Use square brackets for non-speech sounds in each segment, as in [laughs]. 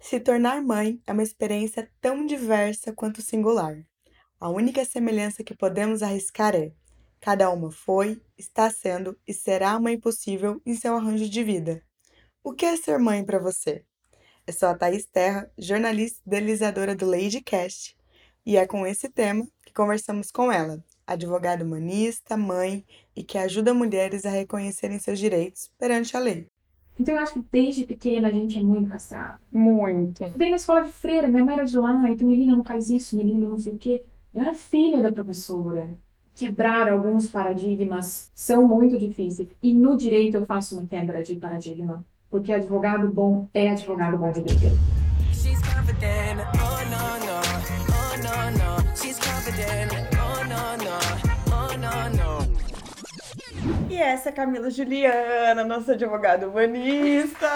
Se tornar mãe é uma experiência tão diversa quanto singular. A única semelhança que podemos arriscar é: cada uma foi, está sendo e será mãe possível em seu arranjo de vida. O que é ser mãe para você? Eu sou a Thaís Terra, jornalista e idealizadora do Ladycast, e é com esse tema que conversamos com ela, advogada humanista, mãe e que ajuda mulheres a reconhecerem seus direitos perante a lei. Então eu acho que desde pequena a gente é muito castrado. Muito. Estudei na escola de freira, minha mãe era de lá, então menina não faz isso, menina não sei o quê. Eu era filha da professora. Quebrar alguns paradigmas são muito difíceis. E no direito eu faço uma quebra de paradigma. Porque advogado bom é advogado bom de direito. She's confident, oh essa é Camila Juliana, nossa advogada humanista.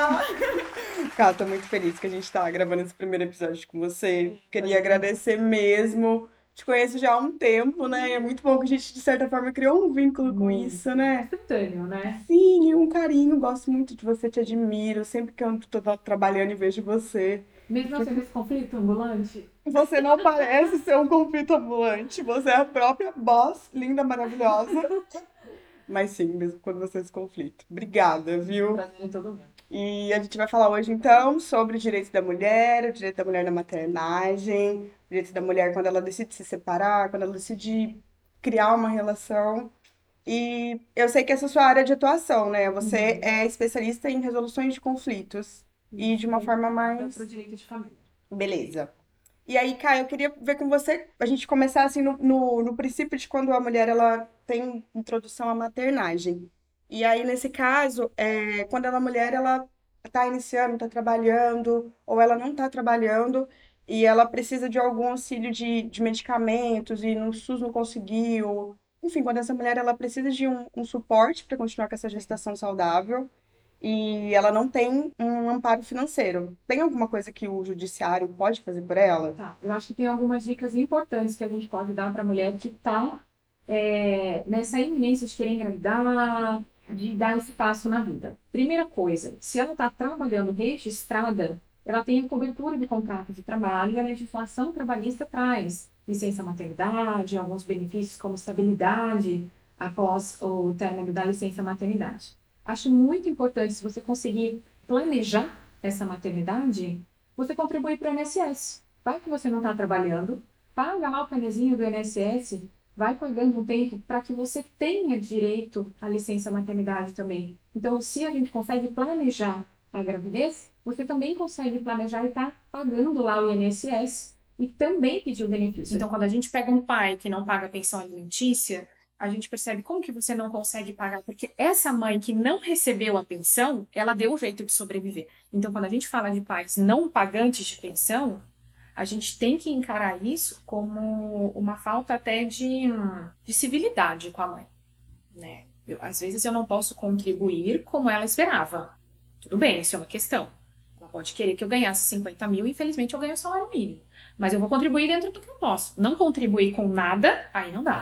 [laughs] Cara, tô muito feliz que a gente tá gravando esse primeiro episódio com você. Queria agradecer mesmo te conheço já há um tempo, né? É muito bom que a gente, de certa forma, criou um vínculo com isso, né? Instantâneo, né? Sim, um carinho. Gosto muito de você, te admiro. Sempre que eu tô trabalhando e vejo você. Mesmo sendo esse conflito ambulante? Você não parece ser um conflito ambulante. Você é a própria boss, linda, maravilhosa. [laughs] Mas sim, mesmo quando você esse conflito. Obrigada, viu? Prazer em todo mundo. E a gente vai falar hoje, então, sobre o direito da mulher, o direito da mulher na maternagem, o direito da mulher quando ela decide se separar, quando ela decide criar uma relação. E eu sei que essa é a sua área de atuação, né? Você uhum. é especialista em resoluções de conflitos. Uhum. E de uma forma mais. Para o direito de família. Beleza. E aí, Caio, eu queria ver com você, a gente começar assim no, no, no princípio de quando a mulher ela tem introdução à maternagem. E aí, nesse caso, é, quando a mulher ela está iniciando, está trabalhando, ou ela não está trabalhando e ela precisa de algum auxílio de, de medicamentos e no SUS não conseguiu. Enfim, quando essa mulher ela precisa de um, um suporte para continuar com essa gestação saudável e ela não tem um amparo financeiro. Tem alguma coisa que o judiciário pode fazer por ela? Tá. Eu acho que tem algumas dicas importantes que a gente pode dar para a mulher que está é, nessa iminência de querer engravidar, de dar esse passo na vida. Primeira coisa, se ela está trabalhando registrada, ela tem a cobertura de contrato de trabalho e a legislação trabalhista traz licença maternidade, alguns benefícios como estabilidade após o término da licença maternidade. Acho muito importante, se você conseguir planejar essa maternidade, você contribui para o INSS. Vai que você não está trabalhando, paga lá o canezinho do INSS vai pagando um tempo para que você tenha direito à licença maternidade também. Então, se a gente consegue planejar a gravidez, você também consegue planejar e tá pagando lá o INSS e também pedir o benefício. Então, quando a gente pega um pai que não paga pensão alimentícia, a gente percebe como que você não consegue pagar, porque essa mãe que não recebeu a pensão, ela deu o jeito de sobreviver. Então, quando a gente fala de pais não pagantes de pensão, a gente tem que encarar isso como uma falta até de, de civilidade com a mãe. Né? Eu, às vezes eu não posso contribuir como ela esperava. Tudo bem, isso é uma questão. Ela pode querer que eu ganhasse 50 mil, infelizmente eu ganho o salário mínimo. Mas eu vou contribuir dentro do que eu posso. Não contribuir com nada, aí não dá.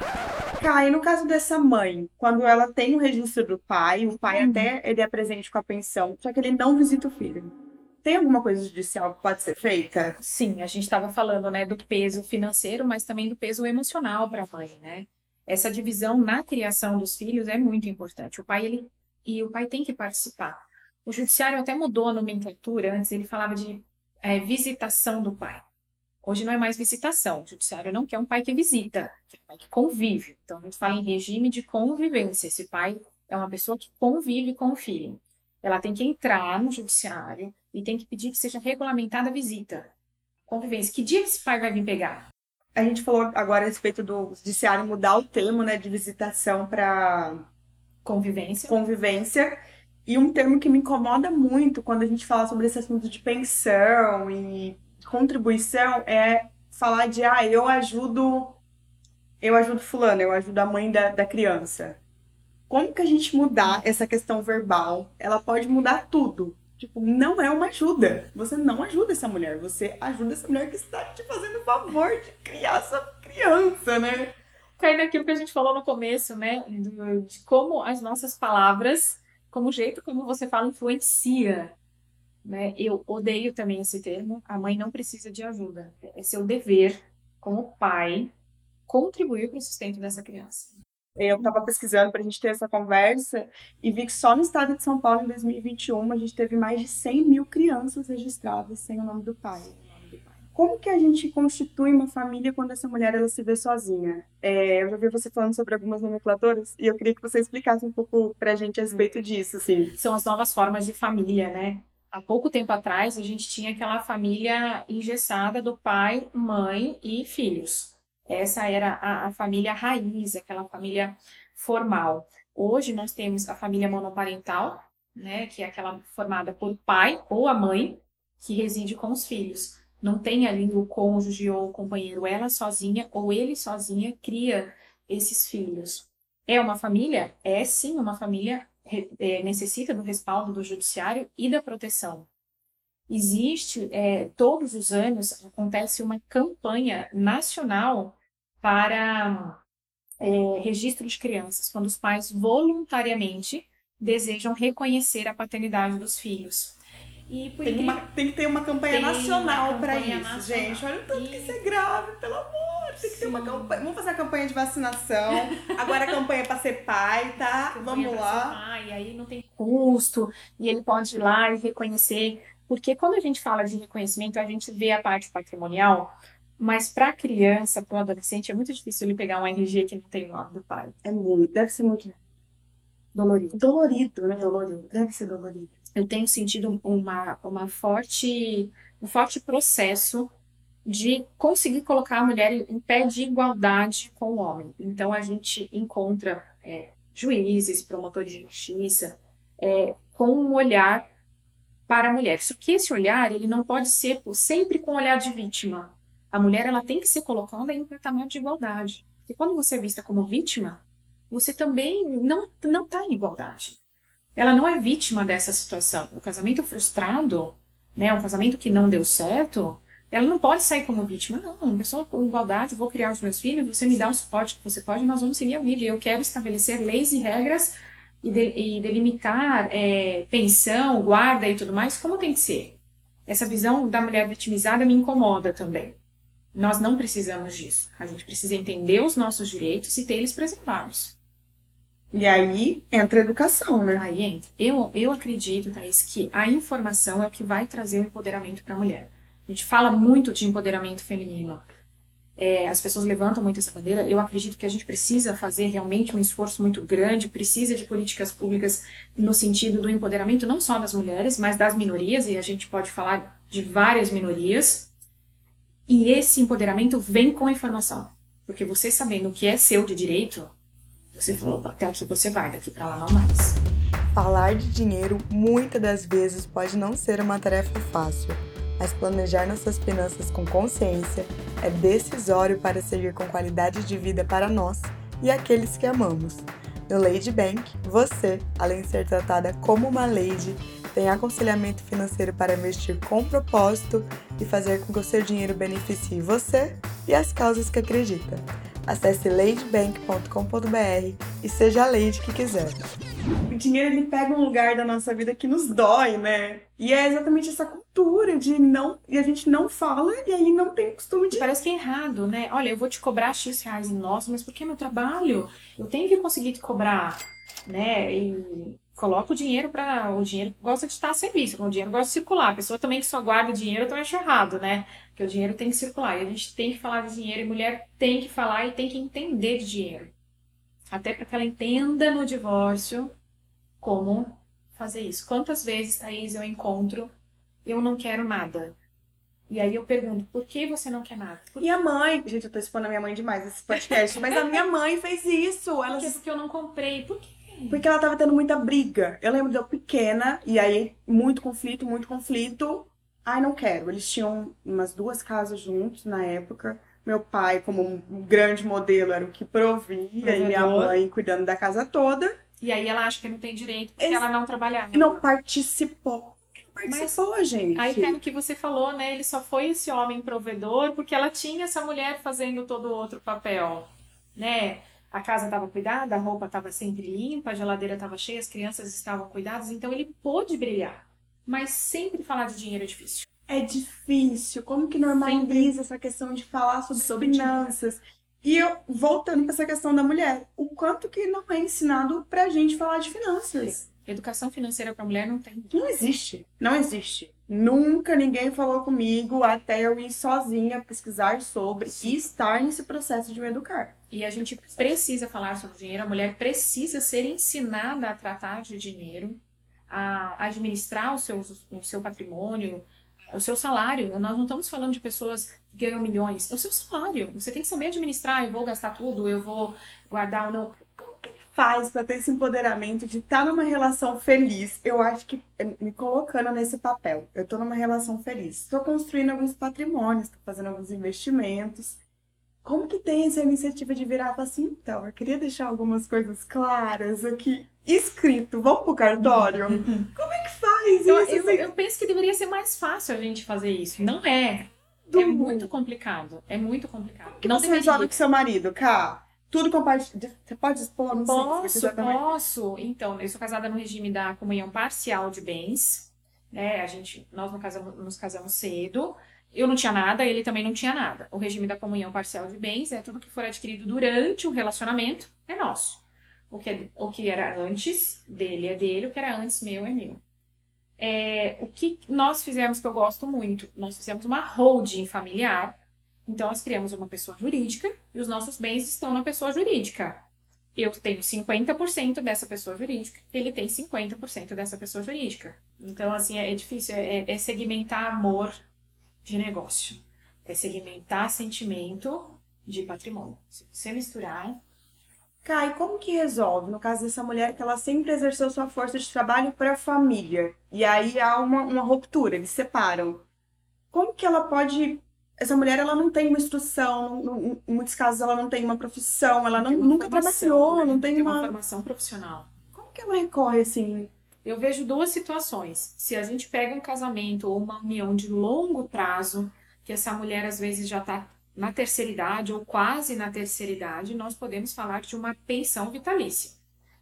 Tá, e no caso dessa mãe, quando ela tem o registro do pai, o pai uhum. até ele é presente com a pensão, só que ele não visita o filho. Tem alguma coisa judicial que pode ser feita? Sim, a gente estava falando, né, do peso financeiro, mas também do peso emocional para a mãe, né? Essa divisão na criação dos filhos é muito importante. O pai ele e o pai tem que participar. O judiciário até mudou a nomenclatura. Antes ele falava de é, visitação do pai. Hoje não é mais visitação. O judiciário não quer um pai que visita, quer um pai que convive. Então a gente fala em regime de convivência. Esse pai é uma pessoa que convive com o filho. Ela tem que entrar no judiciário, e tem que pedir que seja regulamentada a visita. Convivência. Que dia que esse pai vai vir pegar? A gente falou agora a respeito do judiciário mudar o termo né, de visitação para convivência. convivência. E um termo que me incomoda muito quando a gente fala sobre esse assunto de pensão e contribuição é falar de ah, eu ajudo eu ajudo fulano, eu ajudo a mãe da, da criança. Como que a gente mudar essa questão verbal? Ela pode mudar tudo. Tipo, não é uma ajuda. Você não ajuda essa mulher. Você ajuda essa mulher que está te fazendo o favor de criar essa criança, né? Cai naquilo que a gente falou no começo, né? De como as nossas palavras, como o jeito como você fala, influencia. né? Eu odeio também esse termo. A mãe não precisa de ajuda. É seu dever, como pai, contribuir para o sustento dessa criança. Eu estava pesquisando para a gente ter essa conversa e vi que só no estado de São Paulo, em 2021, a gente teve mais de 100 mil crianças registradas sem o nome do pai. Como que a gente constitui uma família quando essa mulher ela se vê sozinha? É, eu já vi você falando sobre algumas nomenclaturas e eu queria que você explicasse um pouco para a gente a respeito disso. Assim. São as novas formas de família, né? Há pouco tempo atrás, a gente tinha aquela família engessada do pai, mãe e filhos. Essa era a, a família raiz, aquela família formal. Hoje nós temos a família monoparental, né, que é aquela formada por pai ou a mãe que reside com os filhos não tem ali o cônjuge ou o companheiro, ela sozinha ou ele sozinha cria esses filhos. É uma família? É sim uma família, é, necessita do respaldo do judiciário e da proteção. Existe, é, todos os anos, acontece uma campanha nacional para é, registro de crianças, quando os pais voluntariamente desejam reconhecer a paternidade dos filhos. E tem, uma, tem que ter uma campanha nacional para isso, nacional. gente. Olha o tanto e... que isso é grave, pelo amor. Tem que ter uma campanha. Vamos fazer a campanha de vacinação. Agora a campanha para ser pai, tá? [laughs] Vamos lá. Pai, e aí não tem custo. E ele pode ir lá e reconhecer. Porque quando a gente fala de reconhecimento, a gente vê a parte patrimonial. Mas para criança, para adolescente, é muito difícil ele pegar um RG que não tem o nome do pai. É muito. Deve ser muito dolorido. Dolorido, né? Dolorido. Deve ser dolorido eu tenho sentido uma, uma forte, um forte processo de conseguir colocar a mulher em pé de igualdade com o homem. Então, a gente encontra é, juízes, promotores de justiça, é, com um olhar para a mulher. Só que esse olhar, ele não pode ser sempre com o olhar de vítima. A mulher, ela tem que ser colocada em um patamar de igualdade. Porque quando você é vista como vítima, você também não está em igualdade ela não é vítima dessa situação. O casamento frustrado, né, um casamento que não deu certo, ela não pode sair como vítima. Não, uma pessoa com igualdade, vou criar os meus filhos, você me dá o suporte que você pode, nós vamos seguir a vida. Eu quero estabelecer leis e regras e, de, e delimitar é, pensão, guarda e tudo mais, como tem que ser. Essa visão da mulher vitimizada me incomoda também. Nós não precisamos disso. A gente precisa entender os nossos direitos e ter eles preservados. E aí entra a educação, né? Aí entra. Eu, eu acredito, Thaís, que a informação é o que vai trazer o empoderamento para a mulher. A gente fala muito de empoderamento feminino. É, as pessoas levantam muito essa bandeira. Eu acredito que a gente precisa fazer realmente um esforço muito grande, precisa de políticas públicas no sentido do empoderamento não só das mulheres, mas das minorias, e a gente pode falar de várias minorias. E esse empoderamento vem com a informação. Porque você sabendo o que é seu de direito, você falou, até aqui você vai, daqui para lá não mais. Falar de dinheiro muitas das vezes pode não ser uma tarefa fácil, mas planejar nossas finanças com consciência é decisório para seguir com qualidade de vida para nós e aqueles que amamos. No Lady Bank, você, além de ser tratada como uma lady, tem aconselhamento financeiro para investir com propósito e fazer com que o seu dinheiro beneficie você e as causas que acredita. Acesse ladybank.com.br e seja a lady que quiser. O dinheiro ele pega um lugar da nossa vida que nos dói, né? E é exatamente essa cultura de não. E a gente não fala e aí não tem costume de. Parece que é errado, né? Olha, eu vou te cobrar X reais em nossa, mas porque é meu trabalho? Eu tenho que conseguir te cobrar, né? E coloca o dinheiro para o dinheiro gosta de estar a serviço, o dinheiro gosta de circular. A pessoa também que só guarda dinheiro também acha errado, né? Porque o dinheiro tem que circular. E a gente tem que falar de dinheiro e mulher tem que falar e tem que entender de dinheiro. Até para que ela entenda no divórcio como fazer isso. Quantas vezes, Thaís, eu encontro eu não quero nada. E aí eu pergunto, por que você não quer nada? Por... E a mãe, gente, eu tô expondo a minha mãe demais nesse podcast, mas a minha mãe fez isso. [laughs] Ela... Por Porque eu não comprei. Por quê? Porque ela tava tendo muita briga. Eu lembro de eu pequena, e aí muito conflito, muito conflito. Ai, não quero. Eles tinham umas duas casas juntos na época. Meu pai, como um grande modelo, era o que provia, e minha mãe cuidando da casa toda. E aí ela acha que não tem direito porque Ex ela não trabalhava. Não participou. Participou, Mas, gente. Aí tem o que você falou, né? Ele só foi esse homem provedor porque ela tinha essa mulher fazendo todo o outro papel, né? A casa estava cuidada, a roupa estava sempre limpa, a geladeira estava cheia, as crianças estavam cuidadas, então ele pôde brilhar. Mas sempre falar de dinheiro é difícil. É difícil. Como que normaliza essa questão de falar sobre, Sobre finanças? E eu, voltando para essa questão da mulher, o quanto que não é ensinado pra gente falar de finanças? Educação financeira para mulher não tem. Não existe. Não existe. Nunca ninguém falou comigo até eu ir sozinha pesquisar sobre e estar nesse processo de me educar. E a gente precisa falar sobre dinheiro, a mulher precisa ser ensinada a tratar de dinheiro, a administrar o seu, o seu patrimônio, o seu salário. Nós não estamos falando de pessoas que ganham milhões, é o seu salário. Você tem que saber administrar, eu vou gastar tudo, eu vou guardar ou não. Faz para ter esse empoderamento de estar numa relação feliz. Eu acho que é, me colocando nesse papel, eu tô numa relação feliz. Estou construindo alguns patrimônios, estou fazendo alguns investimentos. Como que tem essa iniciativa de virar assim, então, eu queria deixar algumas coisas claras aqui, escrito, vamos pro cartório? [laughs] Como é que faz Eu, isso? eu, assim? eu penso que deveria ser mais fácil a gente fazer isso. Não é. Do- É muito complicado. É muito complicado. que não você deveria. resolve com seu marido, Cá? Tudo compartilhado. Você pode expor? Não sei Posso, também. posso. Então, eu sou casada no regime da comunhão parcial de bens, né? A gente, nós nos casamos, nos casamos cedo. Eu não tinha nada, ele também não tinha nada. O regime da comunhão parcial de bens é tudo que for adquirido durante o relacionamento é nosso. O que, é- o que era antes dele é dele, o que era antes meu é meu. É, o que nós fizemos que eu gosto muito? Nós fizemos uma holding familiar. Então, nós criamos uma pessoa jurídica e os nossos bens estão na pessoa jurídica. Eu tenho 50% dessa pessoa jurídica, ele tem 50% dessa pessoa jurídica. Então, assim, é, difícil, é, é segmentar amor de negócio. É segmentar sentimento de patrimônio. Se você misturar, Kai, como que resolve, no caso dessa mulher, que ela sempre exerceu sua força de trabalho para a família, e aí há uma, uma ruptura, eles separam. Como que ela pode. Essa mulher, ela não tem uma instrução, não- em muitos casos ela não tem uma profissão, ela não, tem uma nunca formação, trabalhou, né? não tem uma uma. formação profissional. Como que ela recorre assim? Eu vejo duas situações. Se a gente pega um casamento ou uma união de longo prazo, que essa mulher às vezes já está na terceira idade ou quase na terceira idade, nós podemos falar de uma pensão vitalícia.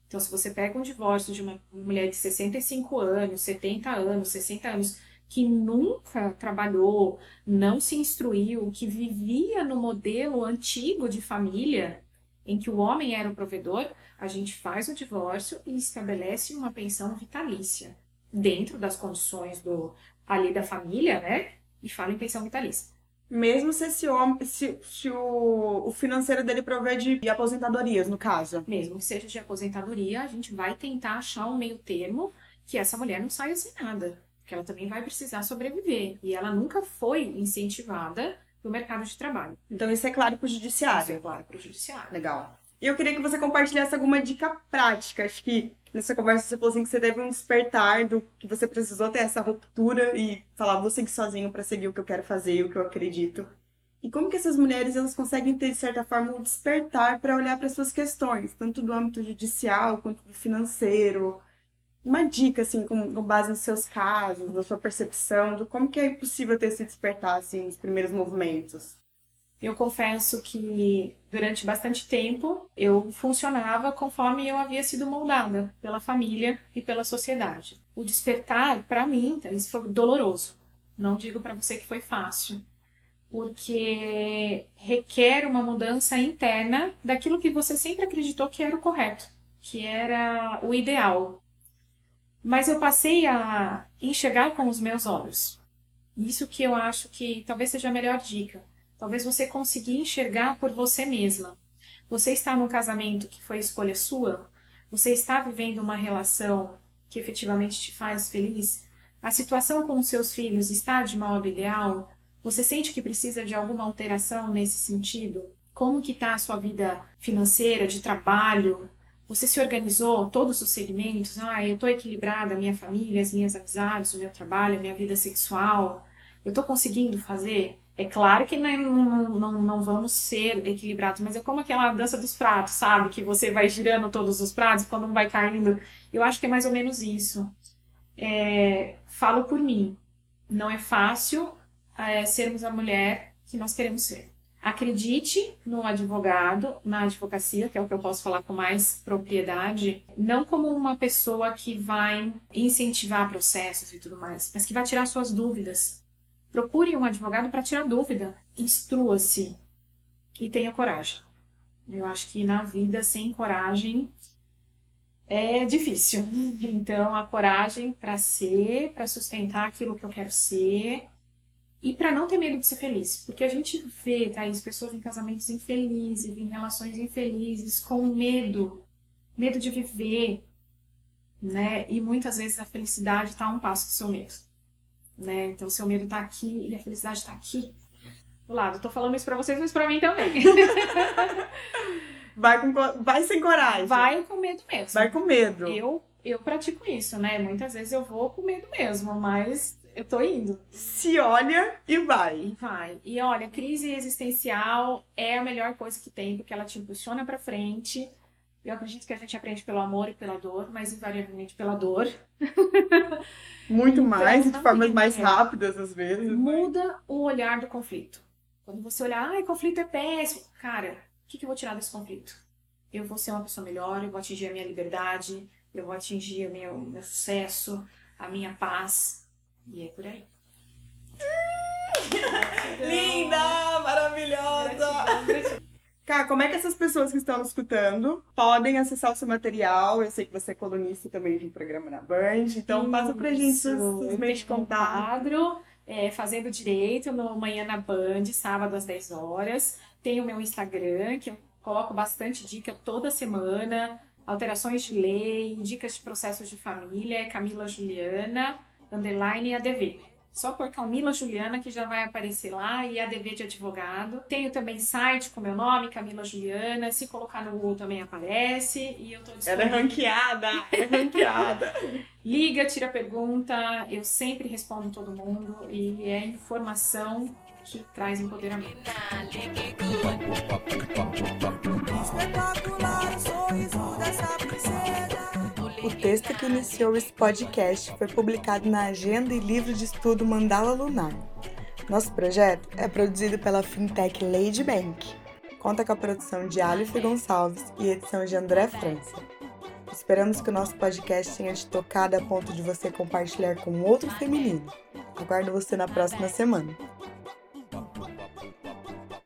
Então, se você pega um divórcio de uma mulher de 65 anos, 70 anos, 60 anos, que nunca trabalhou, não se instruiu, que vivia no modelo antigo de família, em que o homem era o provedor, a gente faz o divórcio e estabelece uma pensão vitalícia dentro das condições do ali da família, né? E fala em pensão vitalícia. Mesmo se esse homem, se, se o, o financeiro dele provê de, de aposentadorias, no caso. Mesmo que seja de aposentadoria, a gente vai tentar achar um meio termo que essa mulher não saia sem nada, porque ela também vai precisar sobreviver e ela nunca foi incentivada no mercado de trabalho. Então isso é claro pro Isso judiciário. é claro para o judiciário. Legal. E eu queria que você compartilhasse alguma dica prática. Acho que nessa conversa você falou assim que você teve um despertar do que você precisou ter essa ruptura e falar, vou seguir sozinho para seguir o que eu quero fazer, o que eu acredito. E como que essas mulheres elas conseguem ter, de certa forma, um despertar para olhar para suas questões, tanto do âmbito judicial quanto do financeiro? Uma dica, assim, com, com base nos seus casos, da sua percepção, do como que é possível ter esse despertar, assim, nos primeiros movimentos. Eu confesso que durante bastante tempo eu funcionava conforme eu havia sido moldada pela família e pela sociedade. O despertar, para mim, isso foi doloroso. Não digo para você que foi fácil, porque requer uma mudança interna daquilo que você sempre acreditou que era o correto, que era o ideal. Mas eu passei a enxergar com os meus olhos. Isso que eu acho que talvez seja a melhor dica. Talvez você consiga enxergar por você mesma. Você está num casamento que foi escolha sua? Você está vivendo uma relação que efetivamente te faz feliz? A situação com os seus filhos está de modo ideal? Você sente que precisa de alguma alteração nesse sentido? Como que está a sua vida financeira, de trabalho? Você se organizou todos os segmentos? Ah, eu estou equilibrada, minha família, as minhas amizades, o meu trabalho, a minha vida sexual. Eu estou conseguindo fazer? É claro que não, não, não, não vamos ser equilibrados, mas é como aquela dança dos pratos, sabe? Que você vai girando todos os pratos quando um vai caindo. Eu acho que é mais ou menos isso. É, falo por mim. Não é fácil é, sermos a mulher que nós queremos ser. Acredite no advogado, na advocacia, que é o que eu posso falar com mais propriedade, não como uma pessoa que vai incentivar processos e tudo mais, mas que vai tirar suas dúvidas. Procure um advogado para tirar dúvida, instrua-se e tenha coragem. Eu acho que na vida sem coragem é difícil. [laughs] Então, a coragem para ser, para sustentar aquilo que eu quero ser, e para não ter medo de ser feliz, porque a gente vê, Thaís, pessoas em casamentos infelizes, em relações infelizes, com medo, medo de viver, né? E muitas vezes a felicidade está a um passo do seu medo, né? Então, o seu medo está aqui e a felicidade está aqui do lado. Estou falando isso para vocês, mas para mim também. [laughs] vai, com, vai sem coragem. Vai com medo mesmo. Vai com medo. Eu, eu pratico isso, né? Muitas vezes eu vou com medo mesmo, mas eu tô indo. Se olha e vai. E vai. E olha, crise existencial é a melhor coisa que tem, porque ela te impulsiona para frente. Eu acredito que a gente aprende pelo amor e pela dor, mas invariavelmente pela dor. [laughs] Muito então, mais, de formas mais é. rápidas às vezes. Né? Muda o olhar do conflito. Quando você olhar, ai, conflito é péssimo. Cara, o que, que eu vou tirar desse conflito? Eu vou ser uma pessoa melhor, eu vou atingir a minha liberdade, eu vou atingir o meu, meu sucesso, a minha paz e é por aí. [laughs] Linda! Maravilhosa! Cá, como é que essas pessoas que estão nos escutando podem acessar o seu material? Eu sei que você é colunista também de um programa na Band, então Isso. passa pra gente os meios de contato. quadro é, Fazendo Direito no Manhã na Band, sábado às 10 horas. Tem o meu Instagram, que eu coloco bastante dica toda semana. Alterações de lei, dicas de processos de família, é Camila Juliana underline ADV. Só por Camila Juliana, que já vai aparecer lá, e ADV de advogado. Tenho também site com meu nome, Camila Juliana. Se colocar no Google também aparece. E eu tô Ela é ranqueada! É ranqueada! [laughs] Liga, tira pergunta. Eu sempre respondo todo mundo. E é informação que traz empoderamento. Espetacular o sorriso dessa princesa. O texto que iniciou esse podcast foi publicado na Agenda e Livro de Estudo Mandala Lunar. Nosso projeto é produzido pela fintech Lady Bank. Conta com a produção de Alice Gonçalves e edição de André França. Esperamos que o nosso podcast tenha te tocado a ponto de você compartilhar com outro feminino. Aguardo você na próxima semana.